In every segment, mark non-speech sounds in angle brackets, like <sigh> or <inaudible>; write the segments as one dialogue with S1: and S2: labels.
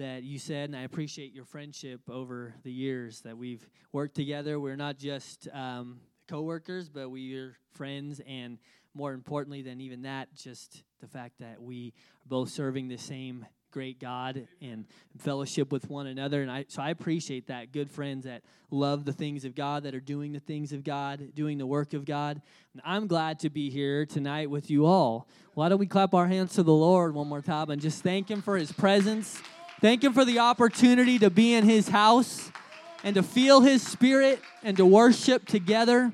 S1: that you said, and I appreciate your friendship over the years that we've worked together. We're not just um, coworkers, but we're friends, and more importantly than even that, just the fact that we are both serving the same great God and fellowship with one another. And I, so I appreciate that. Good friends that love the things of God, that are doing the things of God, doing the work of God. And I'm glad to be here tonight with you all. Why don't we clap our hands to the Lord one more time and just thank Him for His presence? Thank Him for the opportunity to be in His house and to feel His Spirit and to worship together.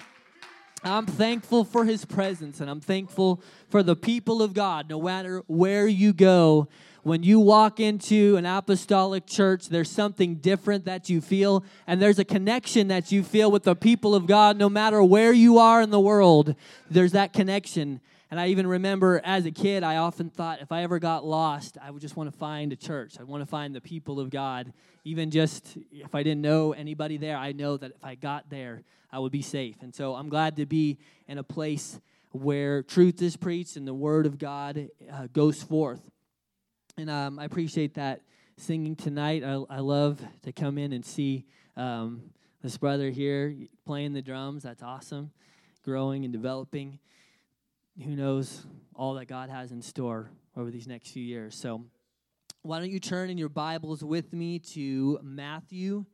S1: I'm thankful for His presence and I'm thankful for the people of God, no matter where you go when you walk into an apostolic church, there's something different that you feel, and there's a connection that you feel with the people of God no matter where you are in the world. There's that connection. And I even remember as a kid, I often thought if I ever got lost, I would just want to find a church. I want to find the people of God. Even just if I didn't know anybody there, I know that if I got there, I would be safe. And so I'm glad to be in a place where truth is preached and the word of God uh, goes forth. And um, I appreciate that singing tonight. I, I love to come in and see um, this brother here playing the drums. That's awesome. Growing and developing. Who knows all that God has in store over these next few years. So, why don't you turn in your Bibles with me to Matthew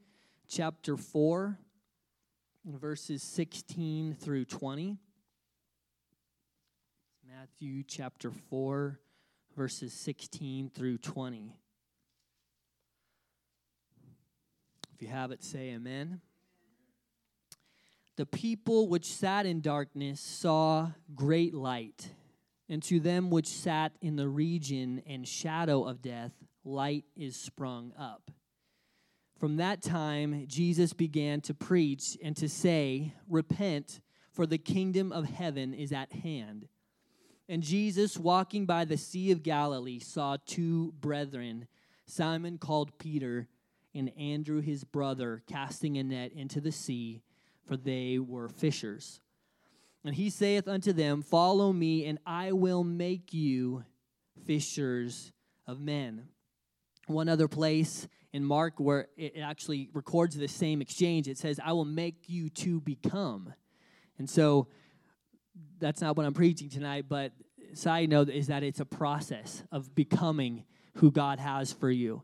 S1: chapter 4, verses 16 through 20. Matthew chapter 4 verses 16 through 20. If you have it, say amen. The people which sat in darkness saw great light, and to them which sat in the region and shadow of death, light is sprung up. From that time, Jesus began to preach and to say, Repent, for the kingdom of heaven is at hand. And Jesus, walking by the Sea of Galilee, saw two brethren, Simon called Peter, and Andrew his brother, casting a net into the sea, for they were fishers. And he saith unto them, Follow me, and I will make you fishers of men. One other place in Mark where it actually records the same exchange, it says, I will make you to become. And so that's not what I'm preaching tonight, but side note is that it's a process of becoming who God has for you.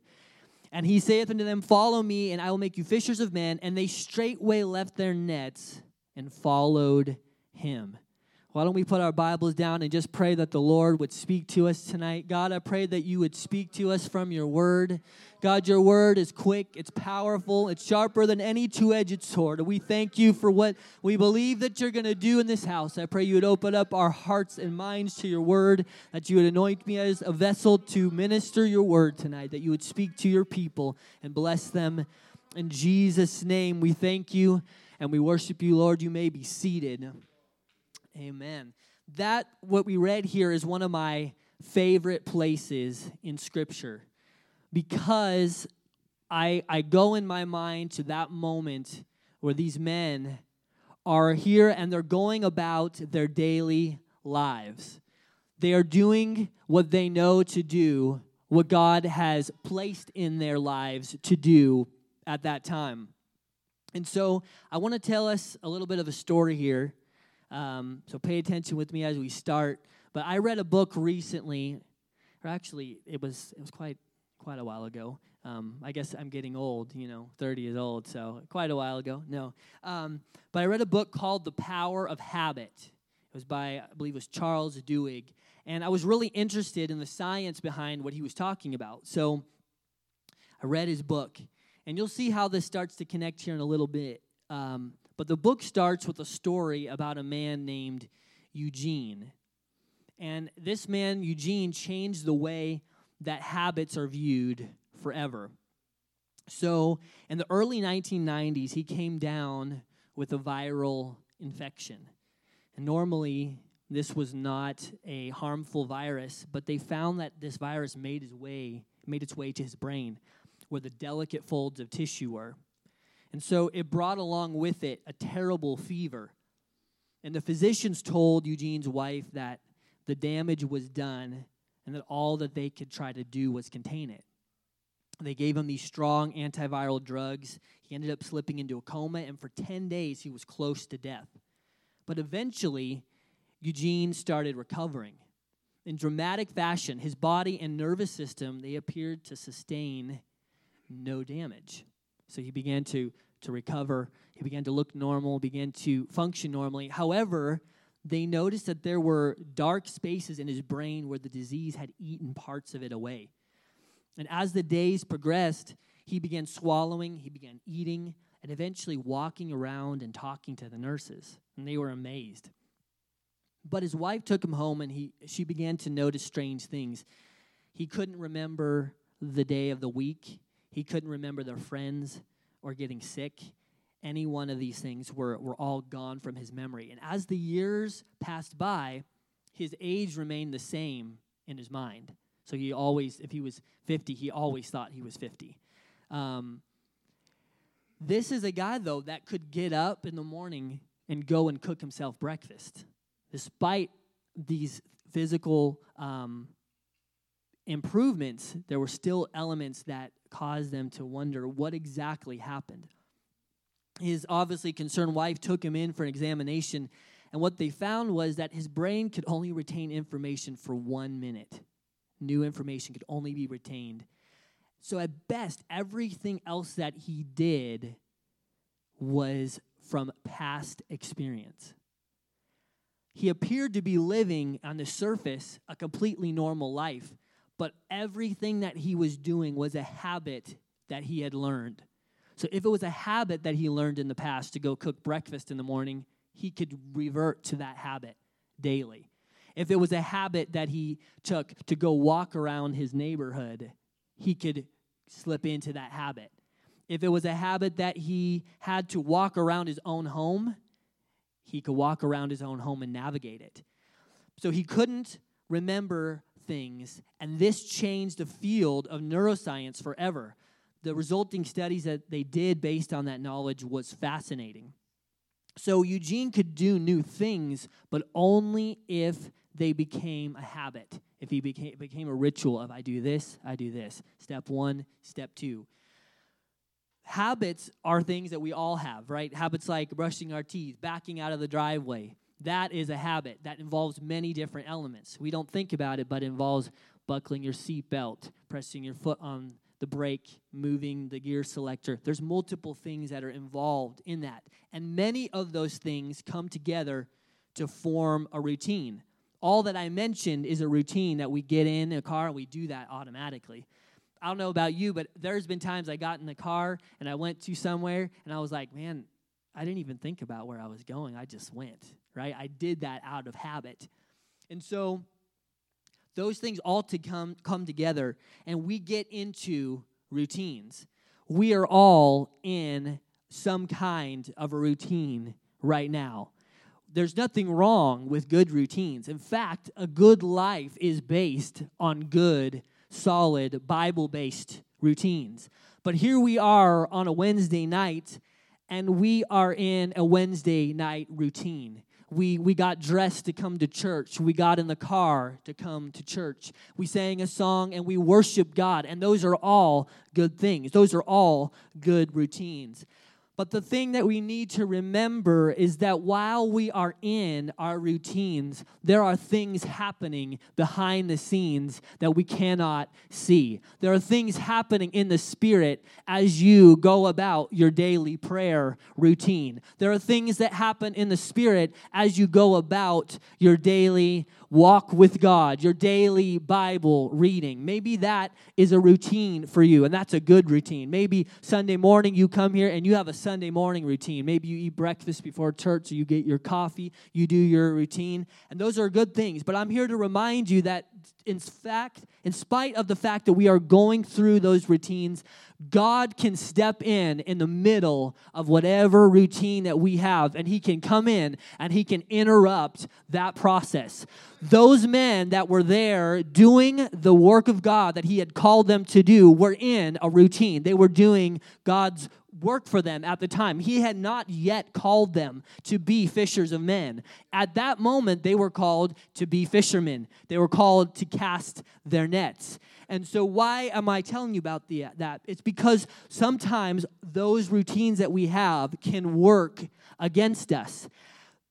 S1: And he saith unto them, Follow me, and I will make you fishers of men. And they straightway left their nets and followed him. Why don't we put our Bibles down and just pray that the Lord would speak to us tonight? God, I pray that you would speak to us from your word. God, your word is quick, it's powerful, it's sharper than any two edged sword. We thank you for what we believe that you're going to do in this house. I pray you would open up our hearts and minds to your word, that you would anoint me as a vessel to minister your word tonight, that you would speak to your people and bless them. In Jesus' name, we thank you and we worship you, Lord. You may be seated. Amen. That, what we read here, is one of my favorite places in Scripture because I, I go in my mind to that moment where these men are here and they're going about their daily lives. They are doing what they know to do, what God has placed in their lives to do at that time. And so I want to tell us a little bit of a story here um, so pay attention with me as we start. But I read a book recently, or actually, it was it was quite quite a while ago. Um, I guess I'm getting old, you know, 30 years old, so quite a while ago. No, um, but I read a book called The Power of Habit. It was by I believe it was Charles Duhigg, and I was really interested in the science behind what he was talking about. So I read his book, and you'll see how this starts to connect here in a little bit. Um, but the book starts with a story about a man named Eugene. And this man, Eugene, changed the way that habits are viewed forever. So, in the early 1990s, he came down with a viral infection. And normally, this was not a harmful virus, but they found that this virus made its way, made its way to his brain, where the delicate folds of tissue were. And so it brought along with it a terrible fever. And the physicians told Eugene's wife that the damage was done and that all that they could try to do was contain it. They gave him these strong antiviral drugs. He ended up slipping into a coma, and for 10 days, he was close to death. But eventually, Eugene started recovering. In dramatic fashion, his body and nervous system, they appeared to sustain no damage. So he began to, to recover. He began to look normal, began to function normally. However, they noticed that there were dark spaces in his brain where the disease had eaten parts of it away. And as the days progressed, he began swallowing, he began eating, and eventually walking around and talking to the nurses. And they were amazed. But his wife took him home and he, she began to notice strange things. He couldn't remember the day of the week, he couldn't remember their friends or getting sick. Any one of these things were, were all gone from his memory. And as the years passed by, his age remained the same in his mind. So he always, if he was 50, he always thought he was 50. Um, this is a guy, though, that could get up in the morning and go and cook himself breakfast. Despite these physical um, improvements, there were still elements that caused them to wonder what exactly happened. His obviously concerned wife took him in for an examination, and what they found was that his brain could only retain information for one minute new information could only be retained. So, at best, everything else that he did was from past experience. He appeared to be living on the surface a completely normal life, but everything that he was doing was a habit that he had learned. So, if it was a habit that he learned in the past to go cook breakfast in the morning, he could revert to that habit daily if it was a habit that he took to go walk around his neighborhood, he could slip into that habit. If it was a habit that he had to walk around his own home, he could walk around his own home and navigate it. So he couldn't remember things, and this changed the field of neuroscience forever. The resulting studies that they did based on that knowledge was fascinating. So Eugene could do new things, but only if they became a habit. If he became, became a ritual of I do this, I do this. Step one, step two. Habits are things that we all have, right? Habits like brushing our teeth, backing out of the driveway. That is a habit that involves many different elements. We don't think about it, but it involves buckling your seatbelt, pressing your foot on the brake, moving the gear selector. There's multiple things that are involved in that. And many of those things come together to form a routine all that I mentioned is a routine that we get in a car and we do that automatically. I don't know about you, but there's been times I got in the car and I went to somewhere and I was like, man, I didn't even think about where I was going. I just went, right? I did that out of habit. And so those things all to come come together and we get into routines. We are all in some kind of a routine right now there's nothing wrong with good routines. In fact, a good life is based on good, solid, Bible based routines. But here we are on a Wednesday night, and we are in a Wednesday night routine. We, we got dressed to come to church. We got in the car to come to church. We sang a song and we worshiped God. And those are all good things. Those are all good routines. But the thing that we need to remember is that while we are in our routines, there are things happening behind the scenes that we cannot see. There are things happening in the spirit as you go about your daily prayer routine. There are things that happen in the spirit as you go about your daily walk with God, your daily Bible reading. Maybe that is a routine for you, and that's a good routine. Maybe Sunday morning you come here and you have a Sunday morning routine. Maybe you eat breakfast before church, or you get your coffee, you do your routine, and those are good things. But I'm here to remind you that, in fact, in spite of the fact that we are going through those routines, God can step in in the middle of whatever routine that we have, and He can come in and He can interrupt that process. Those men that were there doing the work of God that He had called them to do were in a routine. They were doing God's work for them at the time. He had not yet called them to be fishers of men. At that moment, they were called to be fishermen, they were called to cast their nets. And so, why am I telling you about the, that? It's because sometimes those routines that we have can work against us.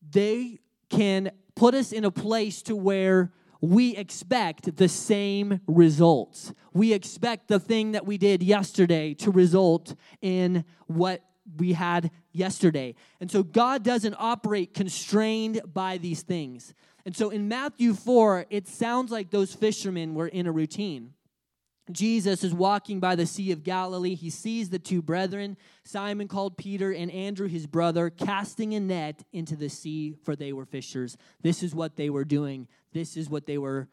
S1: They can put us in a place to where we expect the same results. We expect the thing that we did yesterday to result in what we had yesterday. And so God doesn't operate constrained by these things. And so in Matthew 4, it sounds like those fishermen were in a routine. Jesus is walking by the Sea of Galilee. He sees the two brethren, Simon called Peter and Andrew his brother, casting a net into the sea, for they were fishers. This is what they were doing. This is what they were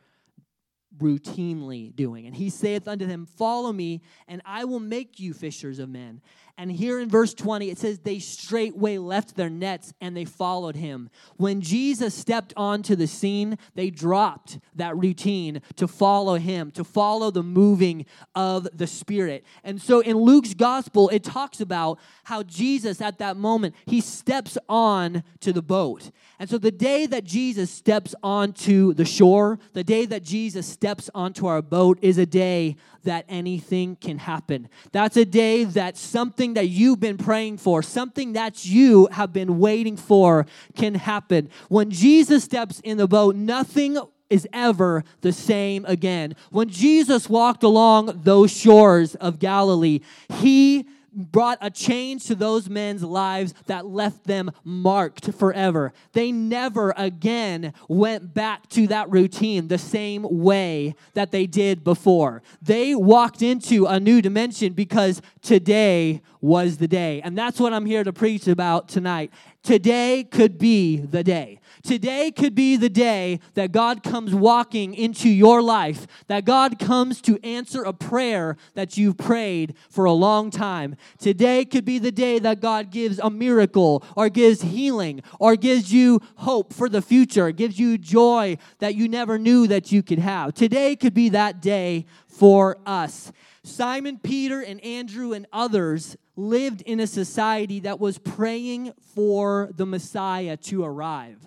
S1: routinely doing. And he saith unto them, Follow me, and I will make you fishers of men. And here in verse 20, it says, They straightway left their nets and they followed him. When Jesus stepped onto the scene, they dropped that routine to follow him, to follow the moving of the Spirit. And so in Luke's gospel, it talks about how Jesus at that moment, he steps on to the boat. And so the day that Jesus steps onto the shore, the day that Jesus steps onto our boat is a day that anything can happen. That's a day that something that you've been praying for, something that you have been waiting for can happen. When Jesus steps in the boat, nothing is ever the same again. When Jesus walked along those shores of Galilee, he brought a change to those men's lives that left them marked forever. They never again went back to that routine the same way that they did before. They walked into a new dimension because today was the day. And that's what I'm here to preach about tonight. Today could be the day. Today could be the day that God comes walking into your life, that God comes to answer a prayer that you've prayed for a long time. Today could be the day that God gives a miracle or gives healing or gives you hope for the future, gives you joy that you never knew that you could have. Today could be that day for us. Simon Peter and Andrew and others lived in a society that was praying for the Messiah to arrive.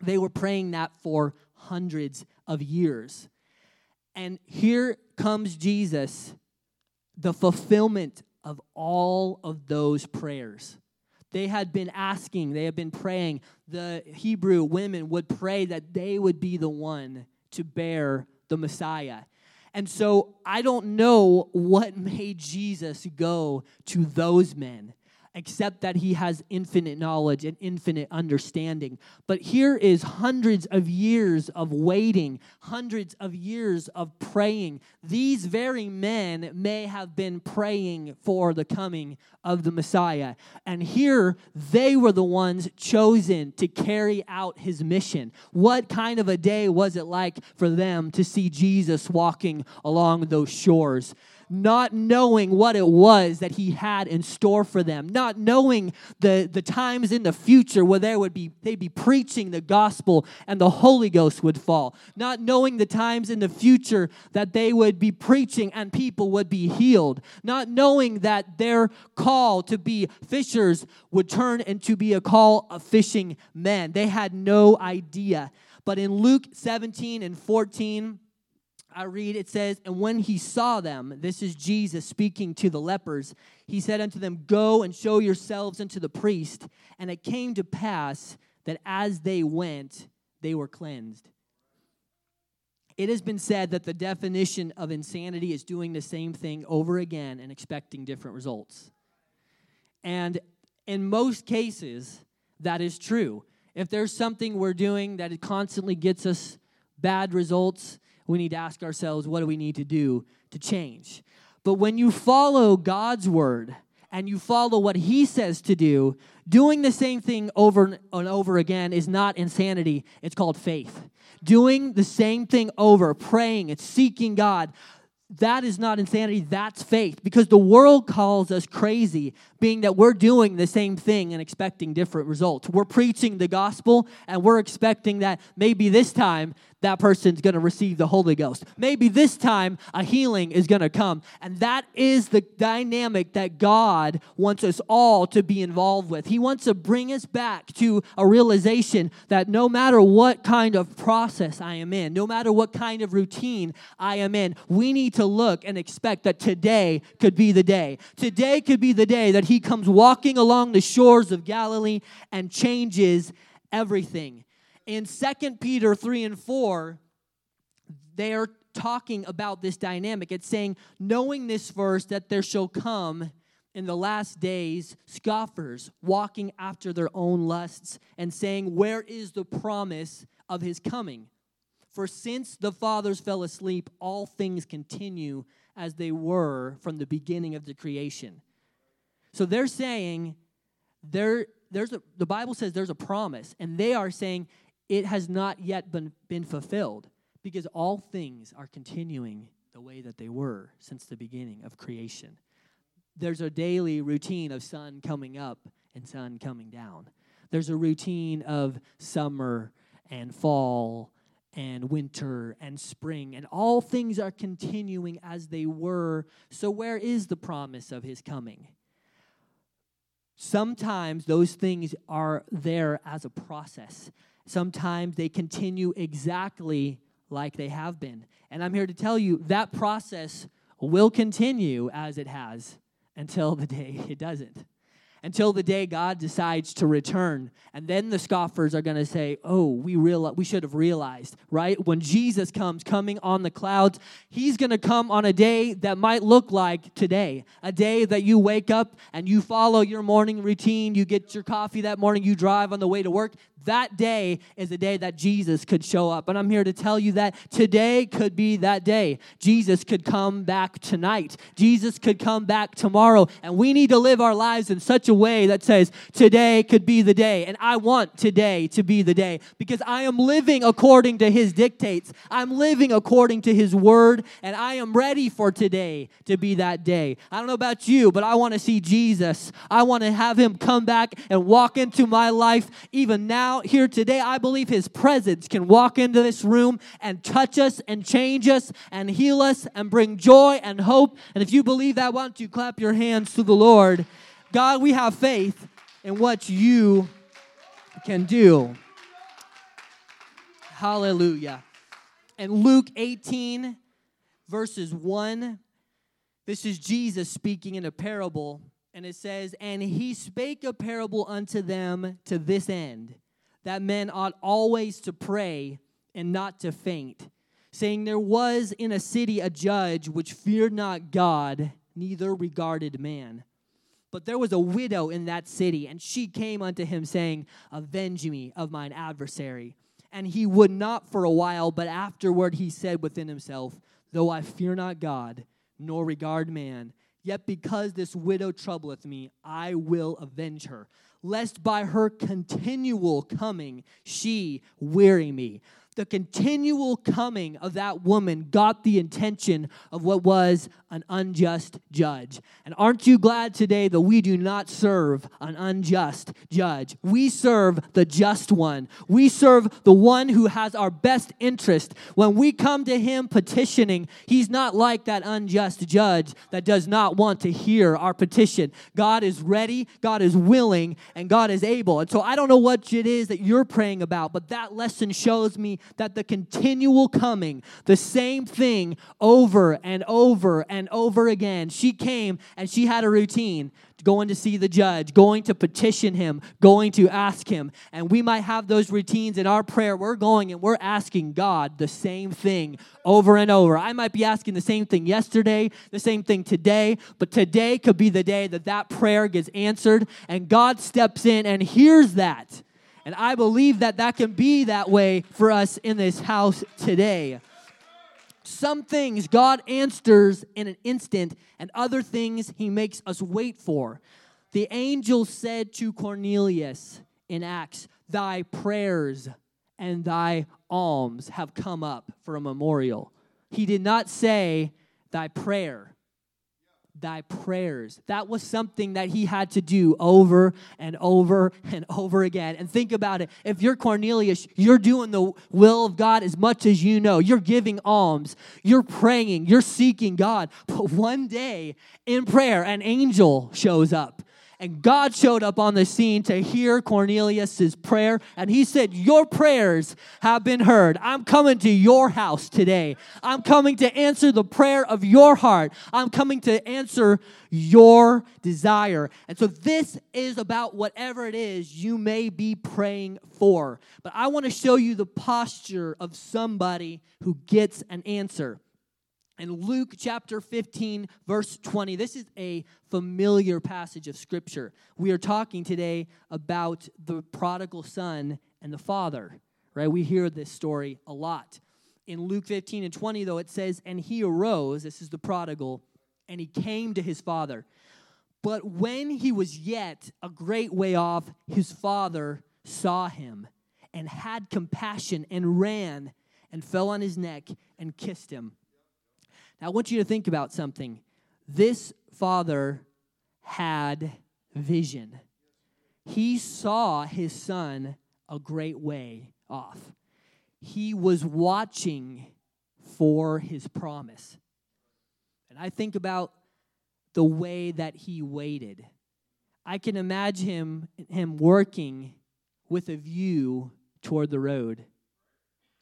S1: They were praying that for hundreds of years. And here comes Jesus, the fulfillment of all of those prayers. They had been asking, they had been praying. The Hebrew women would pray that they would be the one to bear the Messiah. And so I don't know what made Jesus go to those men except that he has infinite knowledge and infinite understanding. But here is hundreds of years of waiting, hundreds of years of praying. These very men may have been praying for the coming of the Messiah. And here they were the ones chosen to carry out his mission. What kind of a day was it like for them to see Jesus walking along those shores? Not knowing what it was that he had in store for them, not knowing the, the times in the future where there would be they'd be preaching the gospel and the Holy Ghost would fall, not knowing the times in the future that they would be preaching and people would be healed, not knowing that their call to be fishers would turn into be a call of fishing men. They had no idea. But in Luke 17 and 14, I read, it says, And when he saw them, this is Jesus speaking to the lepers, he said unto them, Go and show yourselves unto the priest. And it came to pass that as they went, they were cleansed. It has been said that the definition of insanity is doing the same thing over again and expecting different results. And in most cases, that is true. If there's something we're doing that constantly gets us bad results, we need to ask ourselves, what do we need to do to change? But when you follow God's word and you follow what He says to do, doing the same thing over and over again is not insanity, it's called faith. Doing the same thing over, praying it's seeking God, that is not insanity, that's faith. Because the world calls us crazy, being that we're doing the same thing and expecting different results. We're preaching the gospel and we're expecting that maybe this time that person's going to receive the Holy Ghost. Maybe this time a healing is going to come. And that is the dynamic that God wants us all to be involved with. He wants to bring us back to a realization that no matter what kind of process I am in, no matter what kind of routine I am in, we need to look and expect that today could be the day. Today could be the day that He comes walking along the shores of Galilee and changes everything in Second Peter 3 and 4, they are talking about this dynamic. It's saying, knowing this verse, that there shall come in the last days scoffers walking after their own lusts and saying, Where is the promise of his coming? For since the fathers fell asleep, all things continue as they were from the beginning of the creation. So they're saying there, there's a, the Bible says there's a promise, and they are saying it has not yet been, been fulfilled because all things are continuing the way that they were since the beginning of creation. There's a daily routine of sun coming up and sun coming down. There's a routine of summer and fall and winter and spring, and all things are continuing as they were. So, where is the promise of his coming? Sometimes those things are there as a process. Sometimes they continue exactly like they have been. And I'm here to tell you that process will continue as it has until the <laughs> day it doesn't until the day God decides to return. And then the scoffers are going to say, "Oh, we real we should have realized, right? When Jesus comes coming on the clouds, he's going to come on a day that might look like today. A day that you wake up and you follow your morning routine, you get your coffee that morning, you drive on the way to work. That day is the day that Jesus could show up. And I'm here to tell you that today could be that day. Jesus could come back tonight. Jesus could come back tomorrow. And we need to live our lives in such a way that says, today could be the day. And I want today to be the day because I am living according to his dictates. I'm living according to his word. And I am ready for today to be that day. I don't know about you, but I want to see Jesus. I want to have him come back and walk into my life even now here today, I believe His presence can walk into this room and touch us and change us and heal us and bring joy and hope. And if you believe that, why don't you clap your hands to the Lord? God, we have faith in what you can do. Hallelujah. And Luke 18, verses 1, this is Jesus speaking in a parable. And it says, And he spake a parable unto them to this end that men ought always to pray and not to faint, saying, There was in a city a judge which feared not God, neither regarded man. But there was a widow in that city, and she came unto him, saying, Avenge me of mine adversary. And he would not for a while, but afterward he said within himself, Though I fear not God, nor regard man, yet because this widow troubleth me, I will avenge her lest by her continual coming she weary me the continual coming of that woman got the intention of what was an unjust judge. And aren't you glad today that we do not serve an unjust judge? We serve the just one. We serve the one who has our best interest. When we come to him petitioning, he's not like that unjust judge that does not want to hear our petition. God is ready, God is willing, and God is able. And so I don't know what it is that you're praying about, but that lesson shows me that the continual coming, the same thing over and over and over again. She came and she had a routine going to see the judge, going to petition him, going to ask him. And we might have those routines in our prayer. We're going and we're asking God the same thing over and over. I might be asking the same thing yesterday, the same thing today, but today could be the day that that prayer gets answered and God steps in and hears that and I believe that that can be that way for us in this house today. Some things God answers in an instant, and other things he makes us wait for. The angel said to Cornelius in Acts, Thy prayers and thy alms have come up for a memorial. He did not say, Thy prayer, thy prayers. That was something that he had to do over and over <laughs> and over again. And think about it. If you're Cornelius, you're doing the will of God as much as you know. You're giving alms, you're praying, you're seeking God. But one day in prayer, an angel shows up and God showed up on the scene to hear Cornelius's prayer. And he said, Your prayers have been heard. I'm coming to your house today. I'm coming to answer the prayer of your heart. I'm coming to answer your desire. And so this is about whatever it is you may be praying for. But I want to show you the posture of somebody who gets an answer. In Luke chapter 15, verse 20, this is a familiar passage of scripture. We are talking today about the prodigal son and the father, right? We hear this story a lot. In Luke 15 and 20, though, it says, And he arose, this is the prodigal, and he came to his father. But when he was yet a great way off, his father saw him and had compassion and ran and fell on his neck and kissed him. Now, I want you to think about something. This father had vision, he saw his son a great way off. He was watching for his promise. And I think about the way that he waited. I can imagine him, him working with a view toward the road.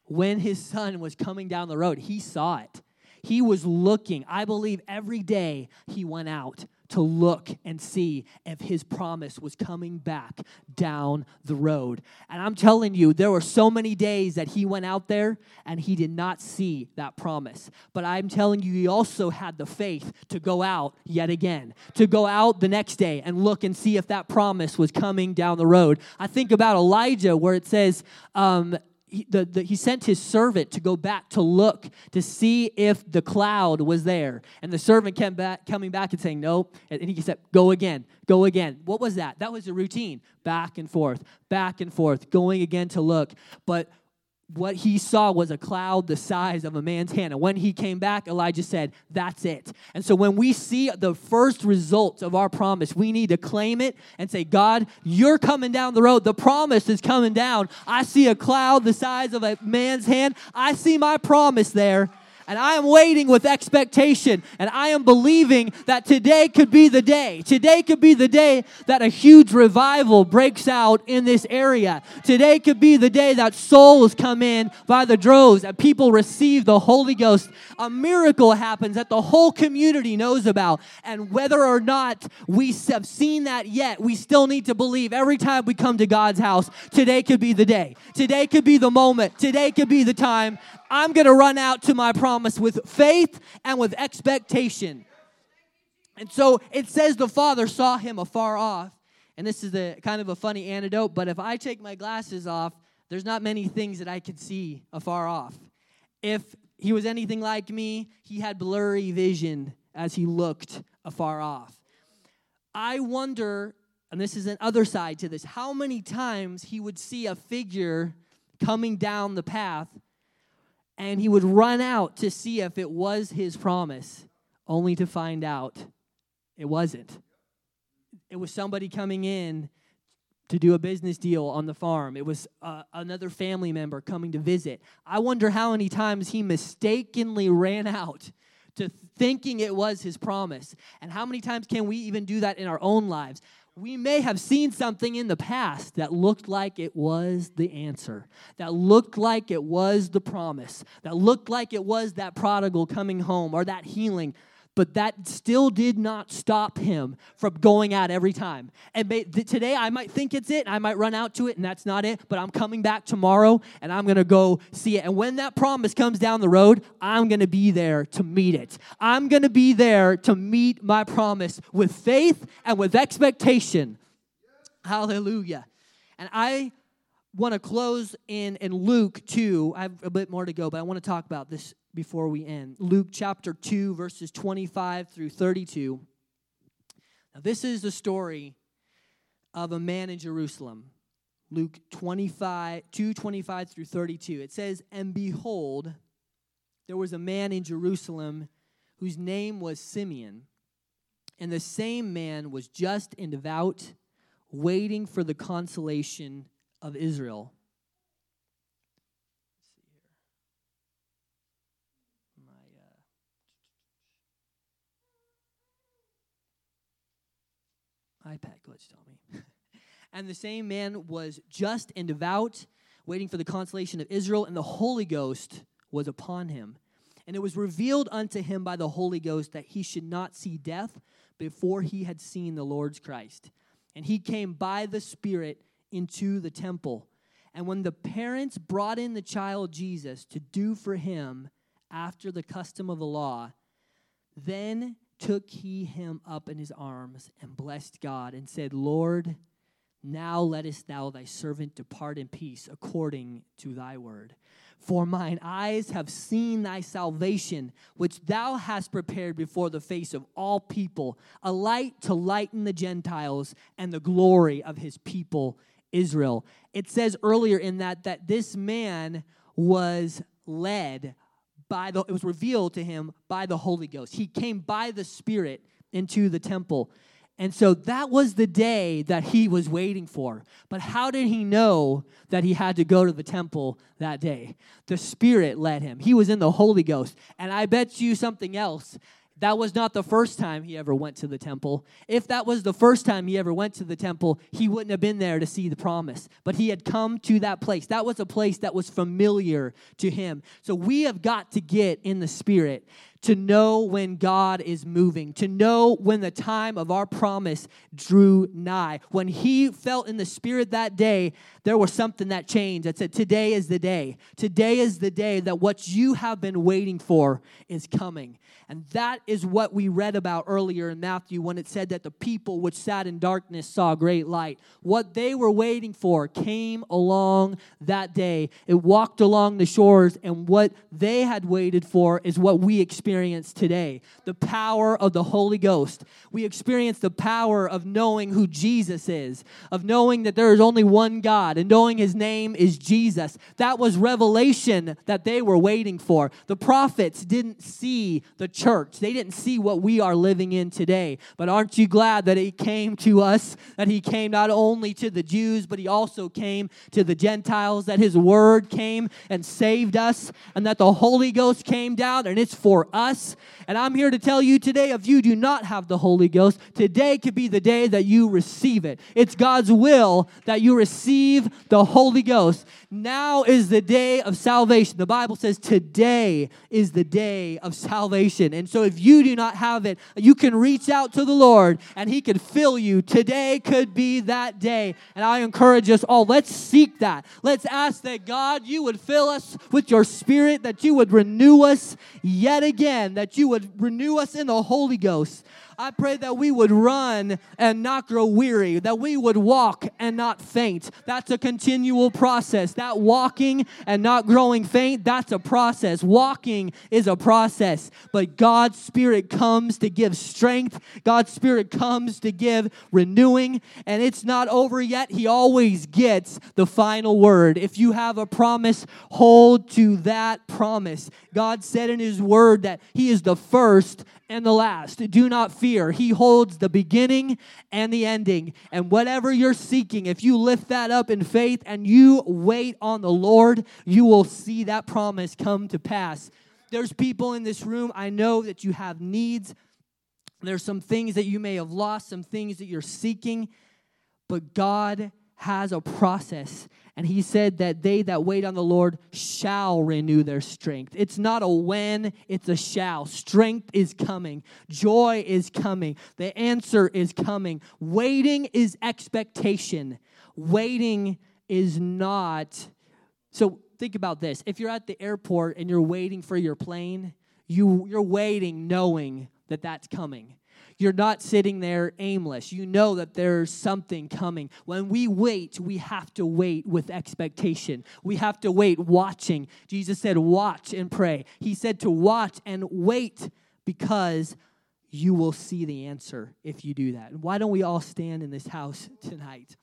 S1: When his son was coming down the road, he saw it. He was looking. I believe every day he went out to look and see if his promise was coming back down the road. And I'm telling you, there were so many days that he went out there and he did not see that promise. But I'm telling you, he also had the faith to go out yet again, to go out the next day and look and see if that promise was coming down the road. I think about Elijah, where it says, um, he, the, the, he sent his servant to go back to look to see if the cloud was there. And the servant came back, coming back and saying, Nope. And he said, Go again, go again. What was that? That was a routine. Back and forth, back and forth, going again to look. But what he saw was a cloud the size of a man's hand. And when he came back, Elijah said, That's it. And so when we see the first results of our promise, we need to claim it and say, God, you're coming down the road. The promise is coming down. I see a cloud the size of a man's hand. I see my promise there. And I am waiting with expectation. And I am believing that today could be the day. Today could be the day that a huge revival breaks out in this area. Today could be the day that souls come in by the droves, and people receive the Holy Ghost. A miracle happens that the whole community knows about. And whether or not we have seen that yet, we still need to believe every time we come to God's house, today could be the day. Today could be the moment. Today could be the time. I'm going to run out to my promise with faith and with expectation. And so it says the father saw him afar off. And this is a kind of a funny anecdote, but if I take my glasses off, there's not many things that I could see afar off. If he was anything like me, he had blurry vision as he looked afar off. I wonder, and this is an other side to this, how many times he would see a figure coming down the path and he would run out to see if it was his promise, only to find out it wasn't. It was somebody coming in to do a business deal on the farm. It was uh, another family member coming to visit. I wonder how many times he mistakenly ran out to thinking it was his promise. And how many times can we even do that in our own lives? We may have seen something in the past that looked like it was the answer, that looked like it was the promise, that looked like it was that prodigal coming home or that healing but that still did not stop him from going out every time. And today I might think it's it, and I might run out to it, and that's not it, but I'm coming back tomorrow and I'm gonna go see it. And when that promise comes down the road, I'm gonna be there to meet it. I'm gonna be there to meet my promise with faith and with expectation. Hallelujah. And I want to close in in Luke 2. I have a bit more to go, but I want to talk about this before we end. Luke chapter 2, verses 25 through 32. Now, this is the story of a man in Jerusalem. Luke 25, 2 25 through 32. It says, And behold, there was a man in Jerusalem whose name was Simeon. And the same man was just and devout, waiting for the consolation of Israel. iPad glitched on me. <laughs> and the same man was just and devout, waiting for the consolation of Israel, and the Holy Ghost was upon him. And it was revealed unto him by the Holy Ghost that he should not see death before he had seen the Lord's Christ. And he came by the Spirit into the temple. And when the parents brought in the child Jesus to do for him after the custom of the law, then took he him up in his arms and blessed God and said, Lord, now lettest thou thy servant depart in peace according to thy word. For mine eyes have seen thy salvation, which thou hast prepared before the face of all people, a light to lighten the Gentiles and the glory of his people Israel. It says earlier in that that this man was led by the it was revealed to him by the Holy Ghost. He came by the Spirit into the temple. And so that was the day that he was waiting for. But how did he know that he had to go to the temple that day? The Spirit led him. He was in the Holy Ghost. And I bet you something else. That was not the first time he ever went to the temple. If that was the first time he ever went to the temple, he wouldn't have been there to see the promise. But he had come to that place. That was a place that was familiar to him. So we have got to get in the spirit to know when God is moving, to know when the time of our promise drew nigh. When he felt in the spirit that day, there was something that changed that said, Today is the day. Today is the day that what you have been waiting for is coming. And that is what we read about earlier in Matthew when it said that the people which sat in darkness saw great light. What they were waiting for came along that day. It walked along the shores, and what they had waited for is what we experience today the power of the Holy Ghost. We experience the power of knowing who Jesus is, of knowing that there is only one God, and knowing his name is Jesus. That was revelation that they were waiting for. The prophets didn't see the church. They didn't see what we are living in today. But aren't you glad that He came to us, that He came not only to the Jews, but He also came to the Gentiles, that His word came and saved us, and that the Holy Ghost came down and it's for us. And I'm here to tell you today if you do not have the Holy Ghost, today could be the day that you receive it. It's God's will that you receive the Holy Ghost. Now is the day of salvation. The Bible says today is the day of salvation. And so if you do not have it, you can reach out to the Lord and He can fill you. Today could be that day. And I encourage us all, let's seek that. Let's ask that God, you would fill us with your spirit, that you would renew us yet again, that you would renew us in the Holy Ghost. I pray that we would run and not grow weary, that we would walk and not faint. That's a continual process. That walking and not growing faint, that's a process. Walking is a process, but God's Spirit comes to give strength. God's Spirit comes to give renewing, and it's not over yet. He always gets the final word. If you have a promise, hold to that promise. God said in His word that He is the first and the last. Do not fear. He holds the beginning and the ending. And whatever you're seeking, if you lift that up in faith and you wait on the Lord, you will see that promise come to pass. There's people in this room, I know that you have needs. There's some things that you may have lost, some things that you're seeking, but God has a process and he said that they that wait on the Lord shall renew their strength. It's not a when, it's a shall. Strength is coming, joy is coming, the answer is coming. Waiting is expectation, waiting is not. So think about this if you're at the airport and you're waiting for your plane, you, you're waiting knowing that that's coming. You're not sitting there aimless. You know that there's something coming. When we wait, we have to wait with expectation. We have to wait watching. Jesus said, Watch and pray. He said to watch and wait because you will see the answer if you do that. Why don't we all stand in this house tonight?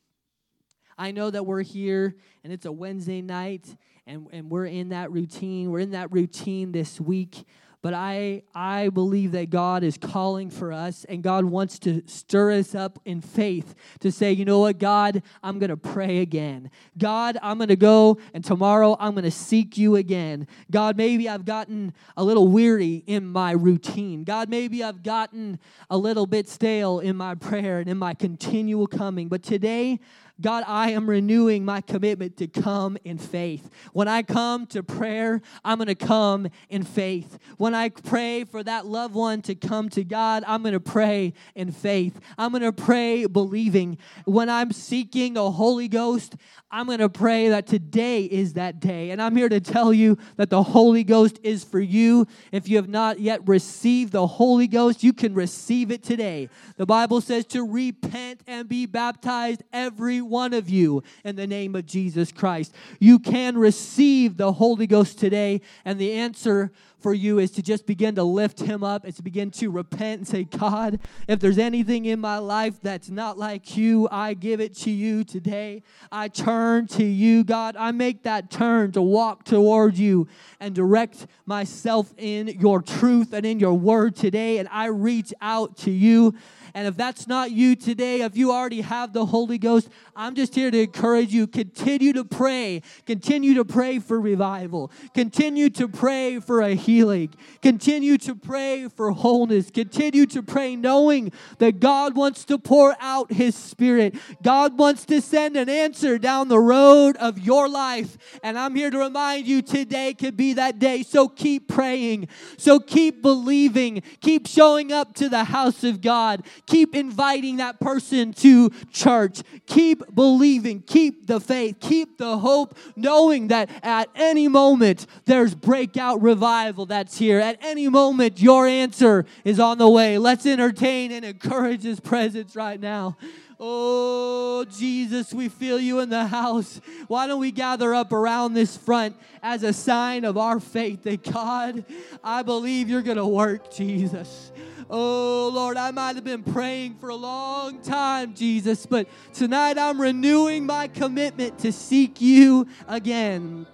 S1: I know that we're here and it's a Wednesday night and, and we're in that routine. We're in that routine this week. But I, I believe that God is calling for us and God wants to stir us up in faith to say, you know what, God, I'm going to pray again. God, I'm going to go and tomorrow I'm going to seek you again. God, maybe I've gotten a little weary in my routine. God, maybe I've gotten a little bit stale in my prayer and in my continual coming. But today, God, I am renewing my commitment to come in faith. When I come to prayer, I'm going to come in faith. When I pray for that loved one to come to God, I'm going to pray in faith. I'm going to pray believing. When I'm seeking a Holy Ghost, I'm going to pray that today is that day. And I'm here to tell you that the Holy Ghost is for you. If you have not yet received the Holy Ghost, you can receive it today. The Bible says to repent and be baptized, every one of you, in the name of Jesus Christ. You can receive the Holy Ghost today. And the answer for you is to just begin to lift him up. It's to begin to repent and say, God, if there's anything in my life that's not like you, I give it to you today. I turn to you, God. I make that turn to walk toward you and direct myself in your truth and in your word today. And I reach out to you. And if that's not you today, if you already have the Holy Ghost, I'm just here to encourage you. Continue to pray. Continue to pray for revival. Continue to pray for a healing. Continue to pray for wholeness. Continue to pray knowing that God wants to pour out His Spirit. God wants to send an answer down the road of your life. And I'm here to remind you today could be that day. So keep praying. So keep believing. Keep showing up to the house of God. Keep inviting that person to church. Keep believing. Keep the faith. Keep the hope, knowing that at any moment there's breakout revival that's here. At any moment, your answer is on the way. Let's entertain and encourage His presence right now. Oh, Jesus, we feel you in the house. Why don't we gather up around this front as a sign of our faith that God, I believe you're going to work, Jesus. Oh, Lord, I might have been praying for a long time, Jesus, but tonight I'm renewing my commitment to seek you again.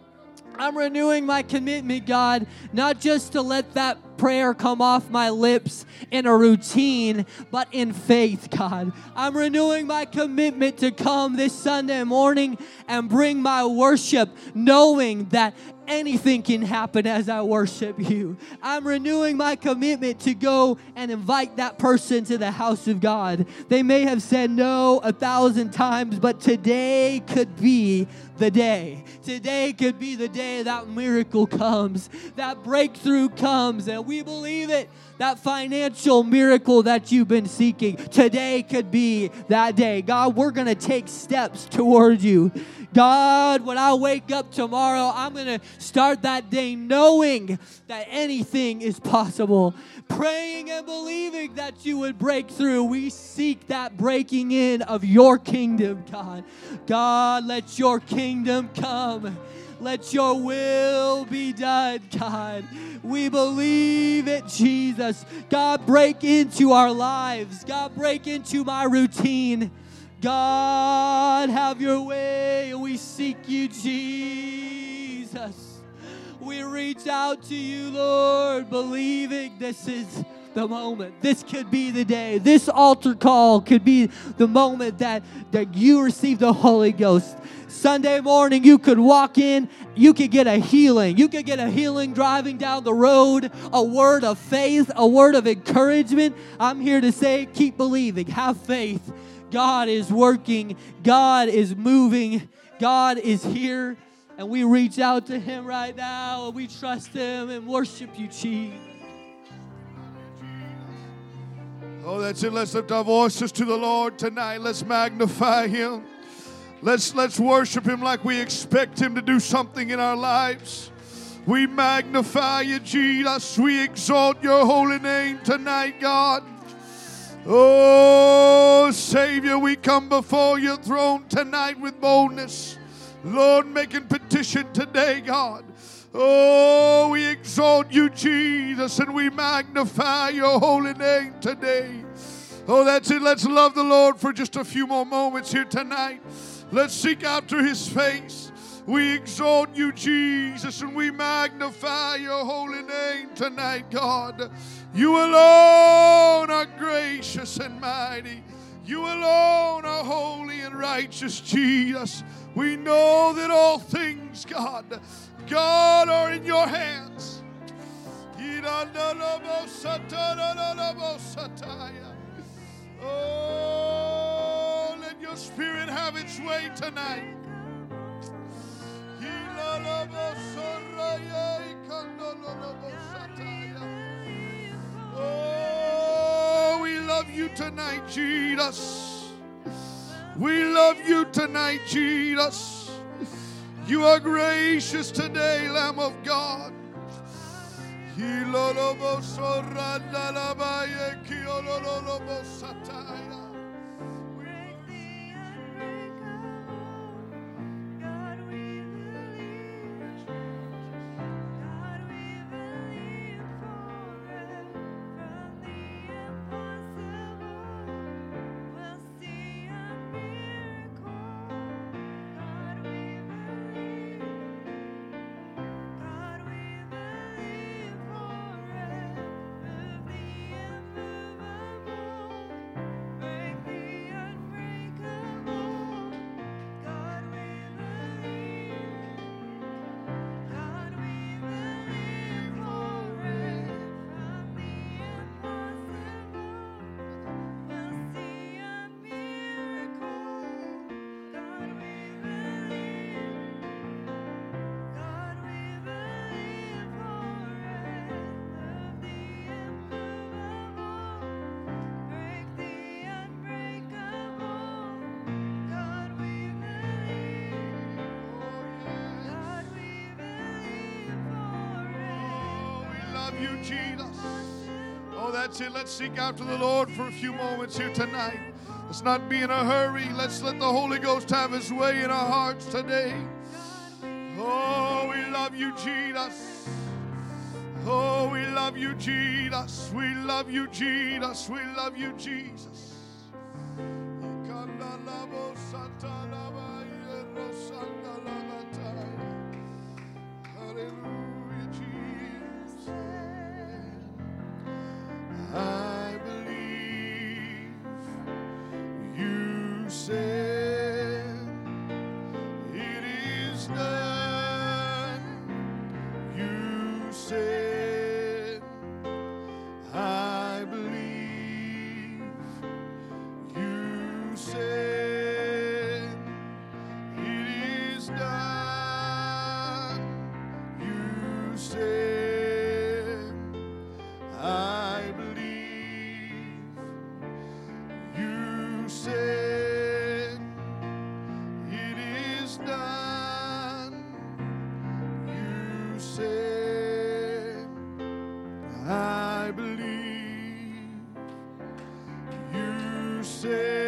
S1: I'm renewing my commitment, God, not just to let that prayer come off my lips in a routine, but in faith, God. I'm renewing my commitment to come this Sunday morning and bring my worship, knowing that anything can happen as I worship you. I'm renewing my commitment to go and invite that person to the house of God. They may have said no a thousand times, but today could be the day. Today could be the day that miracle comes, that breakthrough comes, and we believe it. That financial miracle that you've been seeking, today could be that day. God, we're going to take steps towards you. God, when I wake up tomorrow, I'm going to start that day knowing that anything is possible, praying and believing that you would break through. We seek that breaking in of your kingdom, God. God, let your kingdom come. Let your will be done, God. We believe it, Jesus. God, break into our lives. God, break into my routine. God, have your way. We seek you, Jesus. We reach out to you, Lord, believing this is the moment. This could be the day. This altar call could be the moment that, that you receive the Holy Ghost. Sunday morning, you could walk in, you could get a healing. You could get a healing driving down the road, a word of faith, a word of encouragement. I'm here to say, keep believing, have faith. God is working, God is moving, God is here. And we reach out to Him right now and we trust Him and worship you, Jesus.
S2: Oh, that's it. Let's lift our voices to the Lord tonight. Let's magnify Him. Let's let's worship Him like we expect Him to do something in our lives. We magnify you, Jesus. We exalt your holy name tonight, God. Oh, Savior, we come before your throne tonight with boldness. Lord, making petition today, God. Oh, we exalt you, Jesus, and we magnify your holy name today. Oh, that's it. Let's love the Lord for just a few more moments here tonight. Let's seek after his face. We exalt you, Jesus, and we magnify your holy name tonight, God. You alone are gracious and mighty. You alone are holy and righteous, Jesus. We know that all things, God, God, are in your hands. Oh, let your spirit have its way tonight. Oh, we love you tonight, Jesus. We love you tonight, Jesus. You are gracious today, Lamb of God. Love you, Jesus. Oh, that's it. Let's seek after the Lord for a few moments here tonight. Let's not be in a hurry. Let's let the Holy Ghost have his way in our hearts today. Oh, we love you, Jesus. Oh, we love you, Jesus. We love you, Jesus. We love you, Jesus. You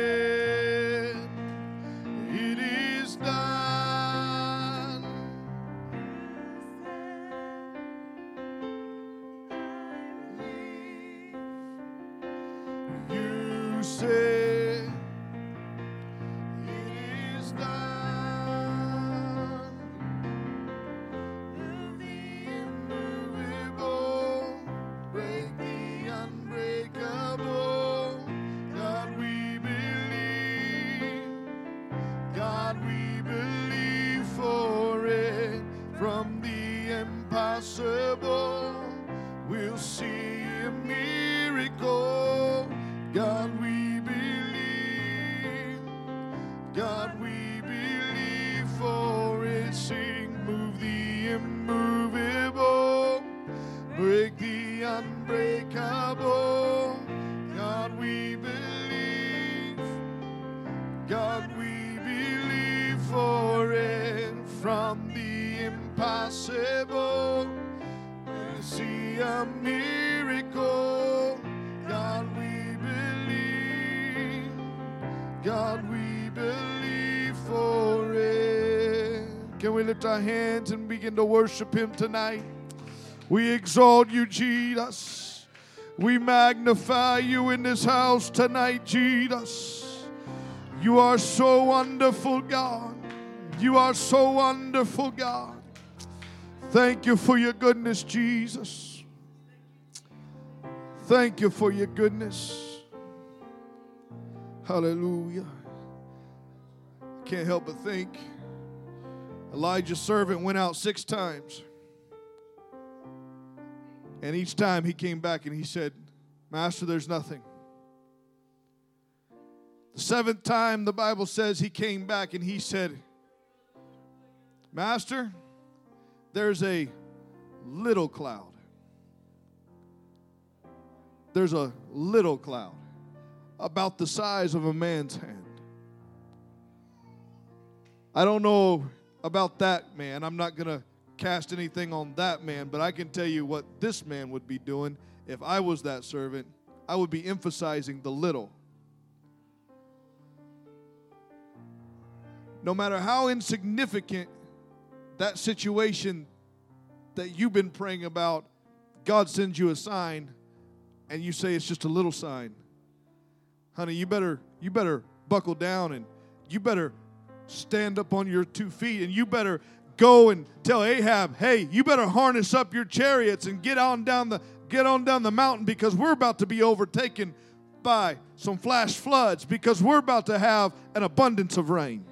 S2: lift our hands and begin to worship Him tonight? We exalt you, Jesus. We magnify you in this house tonight, Jesus. You are so wonderful, God. You are so wonderful, God. Thank you for your goodness, Jesus. Thank you for your goodness. Hallelujah. Can't help but think Elijah's servant went out six times. And each time he came back and he said, Master, there's nothing. The seventh time, the Bible says he came back and he said, Master, there's a little cloud. There's a little cloud about the size of a man's hand. I don't know about that man. I'm not going to cast anything on that man, but I can tell you what this man would be doing if I was that servant. I would be emphasizing the little. No matter how insignificant that situation that you've been praying about, God sends you a sign and you say it's just a little sign. Honey, you better you better buckle down and you better stand up on your two feet and you better go and tell Ahab, "Hey, you better harness up your chariots and get on down the get on down the mountain because we're about to be overtaken by some flash floods because we're about to have an abundance of rain."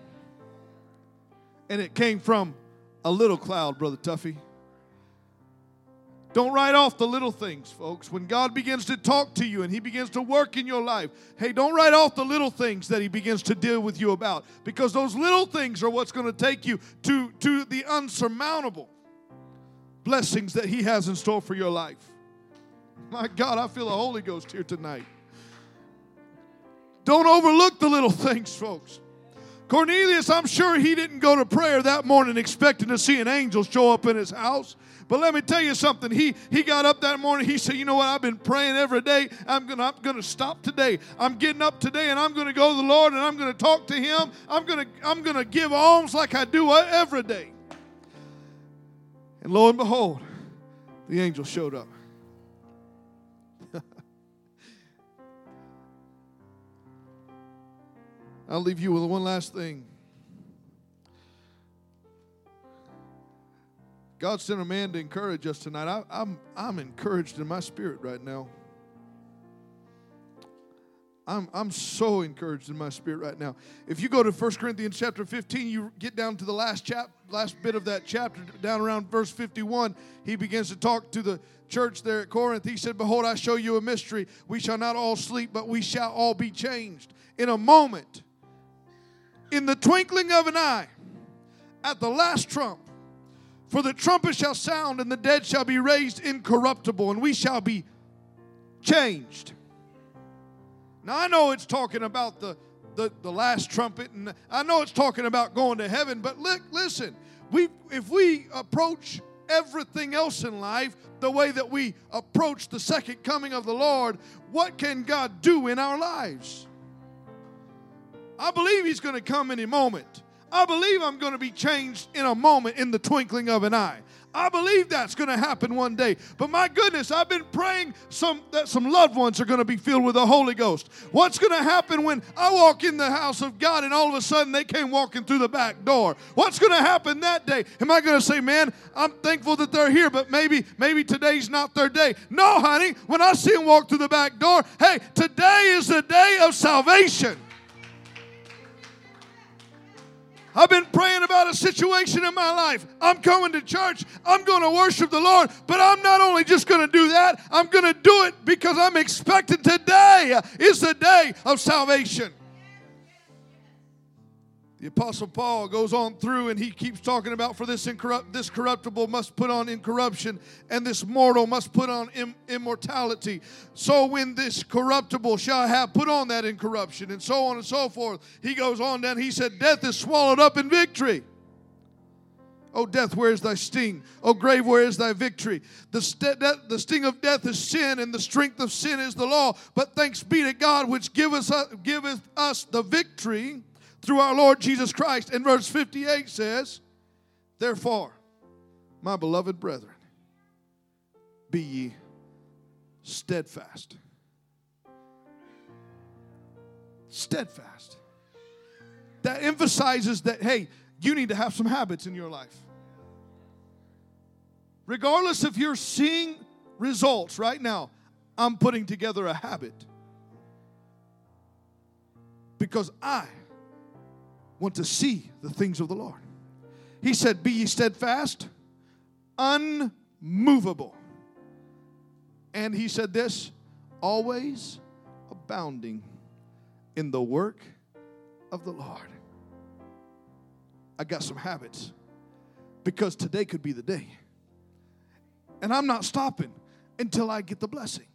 S2: And it came from a little cloud, brother Tuffy. Don't write off the little things, folks. When God begins to talk to you and He begins to work in your life, hey, don't write off the little things that He begins to deal with you about because those little things are what's going to take you to, to the unsurmountable blessings that He has in store for your life. My God, I feel the Holy Ghost here tonight. Don't overlook the little things, folks. Cornelius, I'm sure he didn't go to prayer that morning expecting to see an angel show up in his house. But let me tell you something. He he got up that morning. He said, "You know what? I've been praying every day. I'm gonna I'm gonna stop today. I'm getting up today, and I'm gonna go to the Lord, and I'm gonna talk to Him. I'm gonna I'm gonna give alms like I do every day." And lo and behold, the angel showed up. <laughs> I'll leave you with one last thing. God sent a man to encourage us tonight. I, I'm, I'm encouraged in my spirit right now. I'm, I'm so encouraged in my spirit right now. If you go to 1 Corinthians chapter 15, you get down to the last chap, last bit of that chapter, down around verse 51, he begins to talk to the church there at Corinth. He said, Behold, I show you a mystery. We shall not all sleep, but we shall all be changed. In a moment, in the twinkling of an eye, at the last trump, for the trumpet shall sound, and the dead shall be raised incorruptible, and we shall be changed. Now, I know it's talking about the, the, the last trumpet, and I know it's talking about going to heaven, but li- listen, we, if we approach everything else in life the way that we approach the second coming of the Lord, what can God do in our lives? I believe He's going to come any moment. I believe I'm going to be changed in a moment in the twinkling of an eye. I believe that's going to happen one day. But my goodness, I've been praying some that some loved ones are going to be filled with the Holy Ghost. What's going to happen when I walk in the house of God and all of a sudden they came walking through the back door? What's going to happen that day? Am I going to say, "Man, I'm thankful that they're here, but maybe maybe today's not their day." No, honey. When I see them walk through the back door, hey, today is the day of salvation. I've been praying about a situation in my life. I'm coming to church. I'm going to worship the Lord. But I'm not only just going to do that, I'm going to do it because I'm expecting today is the day of salvation. The Apostle Paul goes on through and he keeps talking about for this incorrupt, this corruptible must put on incorruption, and this mortal must put on Im- immortality. So when this corruptible shall have put on that incorruption, and so on and so forth, he goes on down. He said, Death is swallowed up in victory. Oh, death, where is thy sting? Oh, grave, where is thy victory? The, st- the sting of death is sin, and the strength of sin is the law. But thanks be to God, which giveth us, giveth us the victory through our Lord Jesus Christ. And verse 58 says, Therefore, my beloved brethren, be ye steadfast. Steadfast. That emphasizes that, hey, you need to have some habits in your life. Regardless if you're seeing results right now, I'm putting together a habit because I want to see the things of the Lord. He said, Be ye steadfast, unmovable. And he said this, always abounding in the work of the Lord. I got some habits because today could be the day. And I'm not stopping until I get the blessing.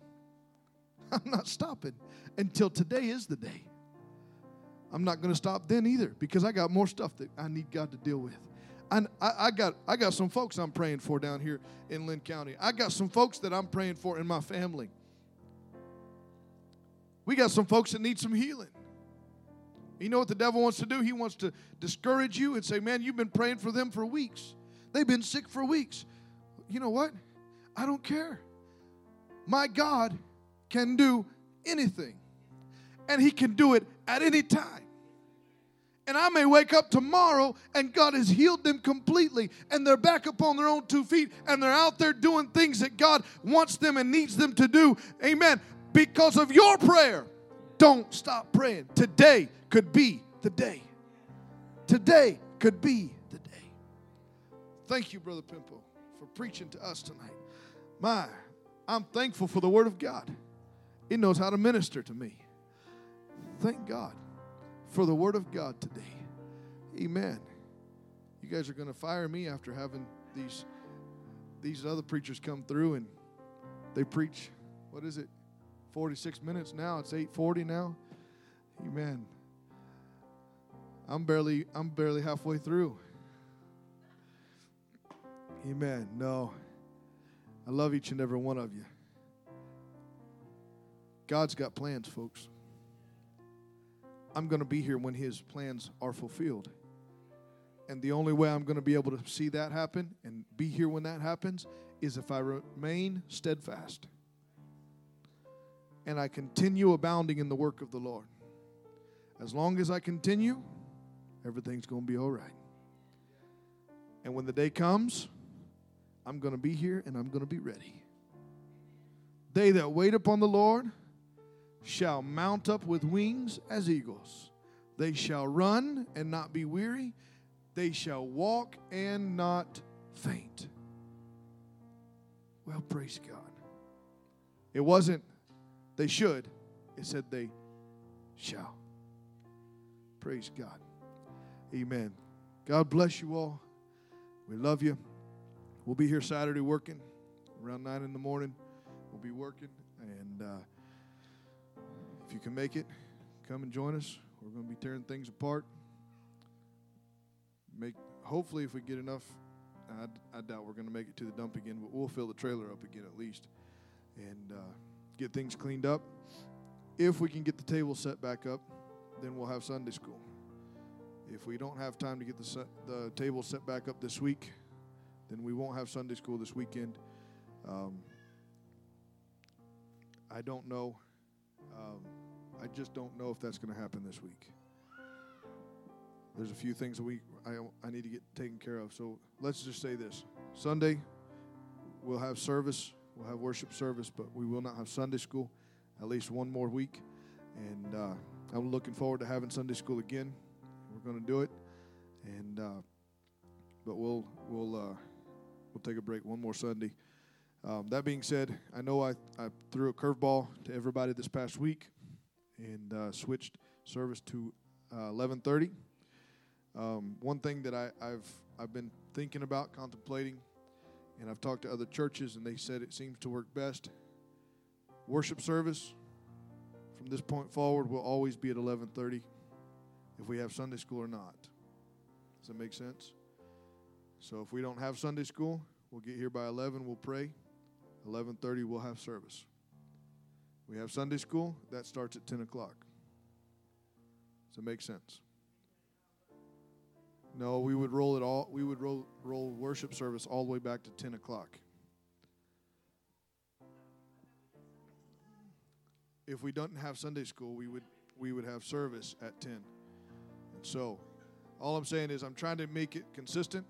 S2: <laughs> I'm not stopping until today is the day. I'm not going to stop then either because I got more stuff that I need God to deal with. I, I, got I got some folks I'm praying for down here in Lynn County. I got some folks that I'm praying for in my family. We got some folks that need some healing. You know what the devil wants to do? He wants to discourage you and say, Man, you've been praying for them for weeks. They've been sick for weeks. You know what? I don't care. My God can do anything, and He can do it at any time. And I may wake up tomorrow and God has healed them completely and they're back up on their own two feet and they're out there doing things that God wants them and needs them to do. Amen. Because of your prayer, don't stop praying. Today could be the day. Today could be the day. Thank you, Brother Pimple, for preaching to us tonight. My, I'm thankful for the Word of God. It knows how to minister to me. Thank God for the Word of God today. Amen. You guys are going to fire me after having these these other preachers come through and they preach. What is it? 46 minutes now. It's 8:40 now. Amen. I'm barely I'm barely halfway through. Amen. No. I love each and every one of you. God's got plans, folks. I'm going to be here when His plans are fulfilled. And the only way I'm going to be able to see that happen and be here when that happens is if I remain steadfast and I continue abounding in the work of the Lord. As long as I continue, everything's going to be all right. And when the day comes, I'm going to be here and I'm going to be ready. They that wait upon the Lord, shall mount up with wings as eagles. They shall run and not be weary. They shall walk and not faint. Well, praise God. It wasn't they should, it said they shall. Praise God. Amen. God bless you all. We love you. We'll be here Saturday working around 9 in the morning. We'll be working and uh, if you can make it, come and join us. We're going to be tearing things apart. Make hopefully, if we get enough, I, I doubt we're going to make it to the dump again, but we'll fill the trailer up again at least, and uh, get things cleaned up. If we can get the table set back up, then we'll have Sunday school. If we don't have time to get the the table set back up this week, then we won't have Sunday school this weekend. Um, I don't know. I just don't know if that's going to happen this week. There's a few things that we I, I need to get taken care of. So let's just say this: Sunday, we'll have service, we'll have worship service, but we will not have Sunday school at least one more week. And uh, I'm looking forward to having Sunday school again. We're going to do it, and uh, but we'll we'll uh, we'll take a break one more Sunday. Um, that being said, I know I, I threw a curveball to everybody this past week and uh, switched service to uh, 11:30. Um, one thing that I, have I've been thinking about, contemplating, and I've talked to other churches, and they said it seems to work best. Worship service from this point forward will always be at 11:30, if we have Sunday school or not. Does that make sense? So if we don't have Sunday school, we'll get here by 11. We'll pray. 11:30, we'll have service. We have Sunday school, that starts at 10 o'clock. Does it make sense? No, we would roll it all, we would roll, roll worship service all the way back to 10 o'clock. If we don't have Sunday school, we would we would have service at 10. And so All I'm saying is I'm trying to make it consistent.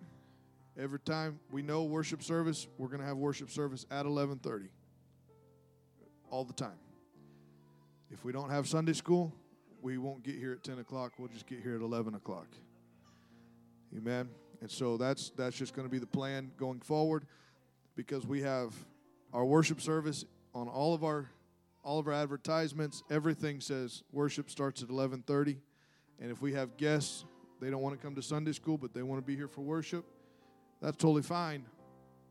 S2: Every time we know worship service, we're going to have worship service at 11:30. All the time. If we don't have Sunday school, we won't get here at 10 o'clock. We'll just get here at 11 o'clock. Amen. And so that's that's just going to be the plan going forward, because we have our worship service on all of our all of our advertisements. Everything says worship starts at 11:30, and if we have guests, they don't want to come to Sunday school, but they want to be here for worship. That's totally fine.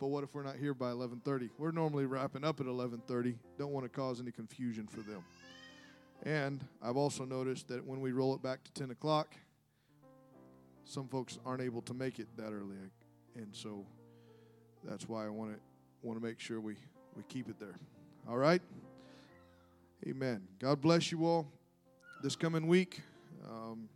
S2: But what if we're not here by 11:30? We're normally wrapping up at 11:30. Don't want to cause any confusion for them. And I've also noticed that when we roll it back to 10 o'clock, some folks aren't able to make it that early, and so that's why I want to want to make sure we we keep it there. All right. Amen. God bless you all. This coming week. Um,